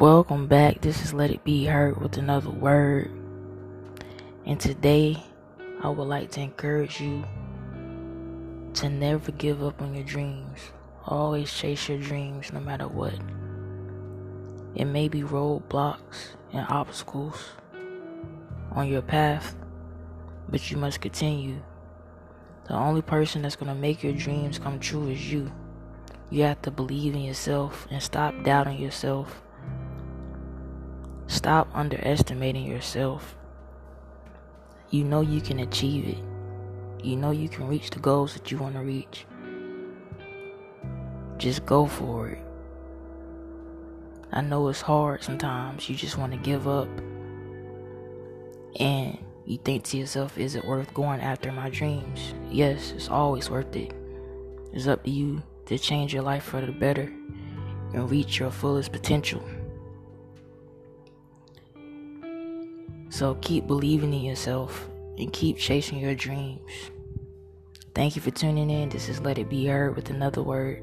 Welcome back. This is Let It Be Heard with another word. And today, I would like to encourage you to never give up on your dreams. Always chase your dreams no matter what. It may be roadblocks and obstacles on your path, but you must continue. The only person that's going to make your dreams come true is you. You have to believe in yourself and stop doubting yourself. Stop underestimating yourself. You know you can achieve it. You know you can reach the goals that you want to reach. Just go for it. I know it's hard sometimes. You just want to give up. And you think to yourself, is it worth going after my dreams? Yes, it's always worth it. It's up to you to change your life for the better and reach your fullest potential. So keep believing in yourself and keep chasing your dreams. Thank you for tuning in. This is Let It Be Heard with another word.